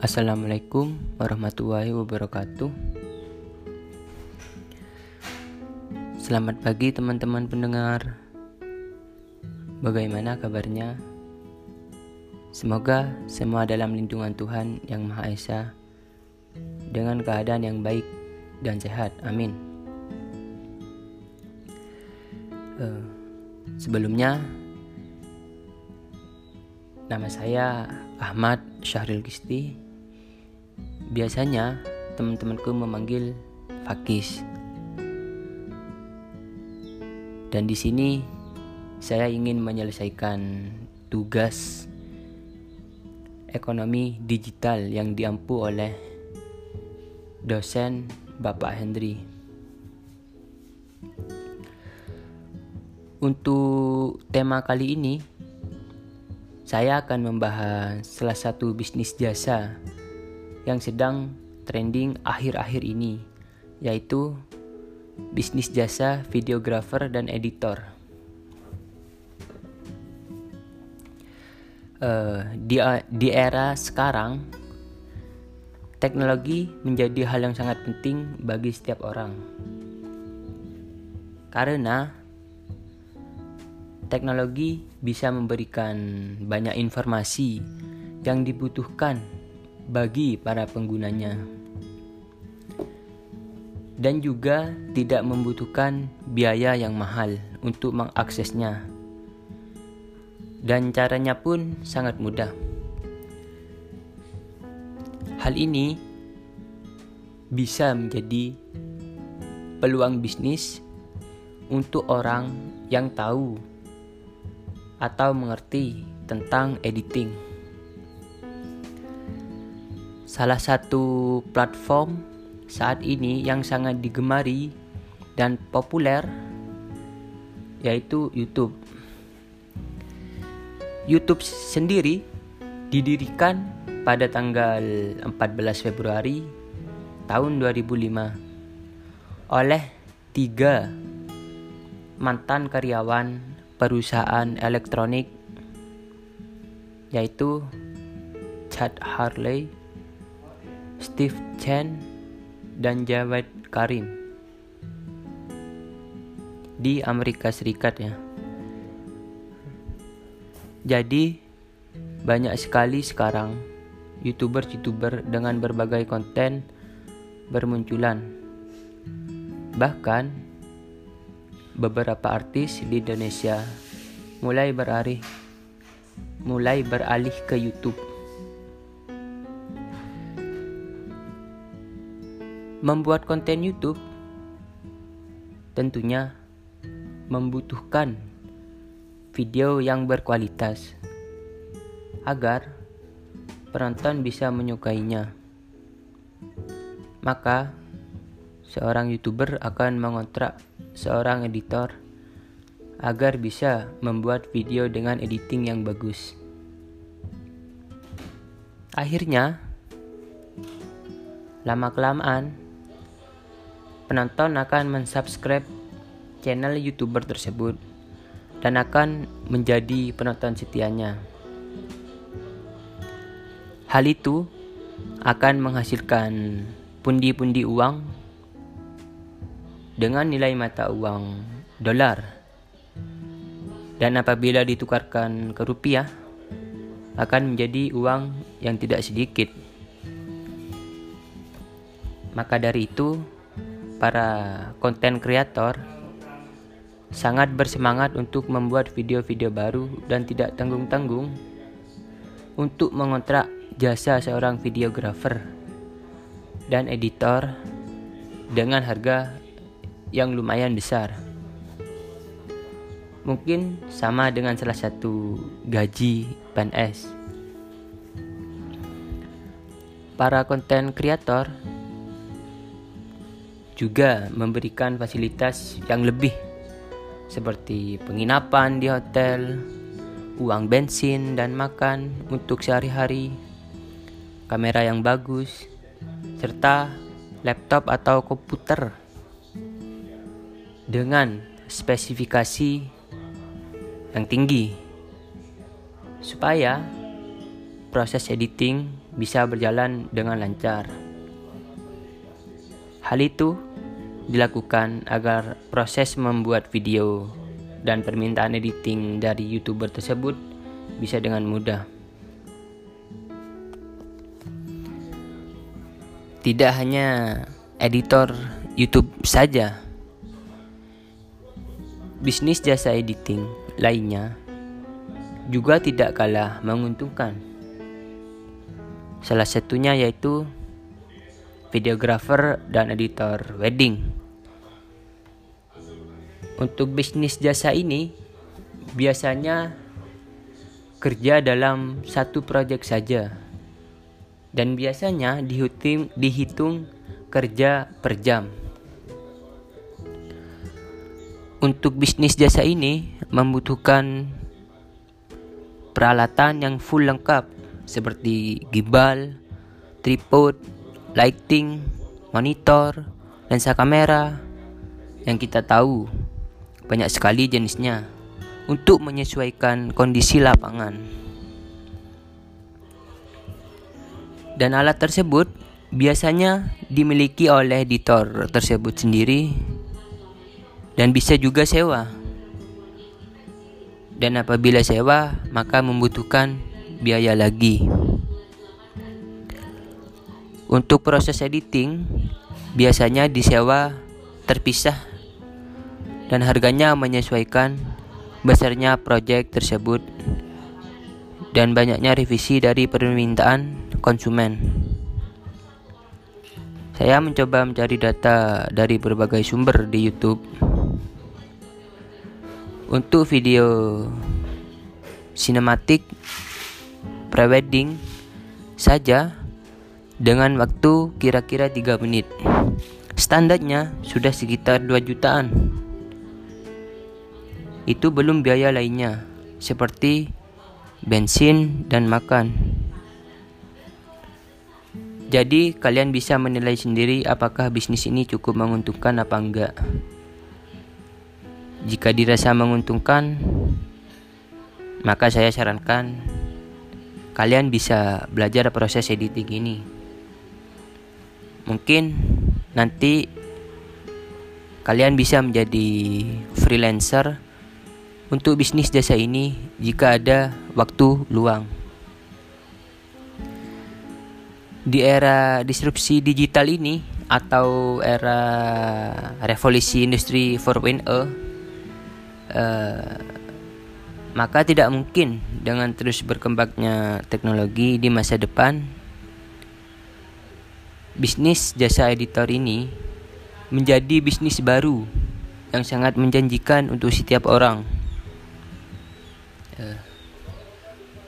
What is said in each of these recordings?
Assalamualaikum warahmatullahi wabarakatuh. Selamat pagi teman-teman pendengar. Bagaimana kabarnya? Semoga semua dalam lindungan Tuhan yang Maha Esa dengan keadaan yang baik dan sehat. Amin. Uh, sebelumnya nama saya Ahmad Syahril Gisti Biasanya teman-temanku memanggil Fakis. Dan di sini saya ingin menyelesaikan tugas ekonomi digital yang diampu oleh dosen Bapak Hendri. Untuk tema kali ini, saya akan membahas salah satu bisnis jasa yang sedang trending akhir-akhir ini, yaitu bisnis jasa videographer dan editor. Uh, di, di era sekarang, teknologi menjadi hal yang sangat penting bagi setiap orang, karena teknologi bisa memberikan banyak informasi yang dibutuhkan bagi para penggunanya dan juga tidak membutuhkan biaya yang mahal untuk mengaksesnya. Dan caranya pun sangat mudah. Hal ini bisa menjadi peluang bisnis untuk orang yang tahu atau mengerti tentang editing. Salah satu platform saat ini yang sangat digemari dan populer yaitu YouTube. YouTube sendiri didirikan pada tanggal 14 Februari tahun 2005 oleh tiga mantan karyawan perusahaan elektronik yaitu Chad Harley Steve Chen, dan Jawed Karim di Amerika Serikat ya. Jadi banyak sekali sekarang youtuber-youtuber dengan berbagai konten bermunculan. Bahkan beberapa artis di Indonesia mulai beralih mulai beralih ke YouTube. Membuat konten YouTube tentunya membutuhkan video yang berkualitas agar penonton bisa menyukainya. Maka seorang YouTuber akan mengontrak seorang editor agar bisa membuat video dengan editing yang bagus. Akhirnya, lama-kelamaan penonton akan mensubscribe channel YouTuber tersebut dan akan menjadi penonton setianya. Hal itu akan menghasilkan pundi-pundi uang dengan nilai mata uang dolar. Dan apabila ditukarkan ke rupiah akan menjadi uang yang tidak sedikit. Maka dari itu, para konten kreator sangat bersemangat untuk membuat video-video baru dan tidak tanggung-tanggung untuk mengontrak jasa seorang videografer dan editor dengan harga yang lumayan besar. Mungkin sama dengan salah satu gaji PNS. Para konten kreator juga memberikan fasilitas yang lebih seperti penginapan di hotel, uang bensin dan makan untuk sehari-hari, kamera yang bagus, serta laptop atau komputer dengan spesifikasi yang tinggi supaya proses editing bisa berjalan dengan lancar. Hal itu dilakukan agar proses membuat video dan permintaan editing dari YouTuber tersebut bisa dengan mudah. Tidak hanya editor YouTube saja, bisnis jasa editing lainnya juga tidak kalah menguntungkan. Salah satunya yaitu videographer dan editor wedding. Untuk bisnis jasa ini biasanya kerja dalam satu proyek saja dan biasanya dihitung, dihitung kerja per jam. Untuk bisnis jasa ini membutuhkan peralatan yang full lengkap seperti gimbal, tripod, lighting, monitor, lensa kamera yang kita tahu banyak sekali jenisnya untuk menyesuaikan kondisi lapangan. dan alat tersebut biasanya dimiliki oleh editor tersebut sendiri dan bisa juga sewa. Dan apabila sewa, maka membutuhkan biaya lagi. Untuk proses editing, biasanya disewa terpisah dan harganya menyesuaikan besarnya proyek tersebut dan banyaknya revisi dari permintaan konsumen. Saya mencoba mencari data dari berbagai sumber di YouTube. Untuk video sinematik prewedding saja dengan waktu kira-kira 3 menit. Standarnya sudah sekitar 2 jutaan. Itu belum biaya lainnya seperti bensin dan makan. Jadi kalian bisa menilai sendiri apakah bisnis ini cukup menguntungkan apa enggak. Jika dirasa menguntungkan, maka saya sarankan kalian bisa belajar proses editing ini. Mungkin nanti kalian bisa menjadi freelancer untuk bisnis jasa ini jika ada waktu luang. di era disrupsi digital ini atau era revolusi industri 4.0 uh, eh, maka tidak mungkin dengan terus berkembangnya teknologi di masa depan bisnis jasa editor ini menjadi bisnis baru yang sangat menjanjikan untuk setiap orang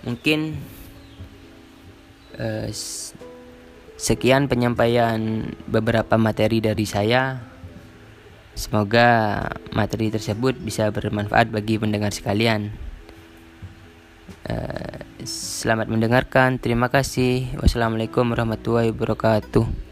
mungkin uh, Sekian penyampaian beberapa materi dari saya. Semoga materi tersebut bisa bermanfaat bagi pendengar sekalian. Uh, selamat mendengarkan. Terima kasih. Wassalamualaikum warahmatullahi wabarakatuh.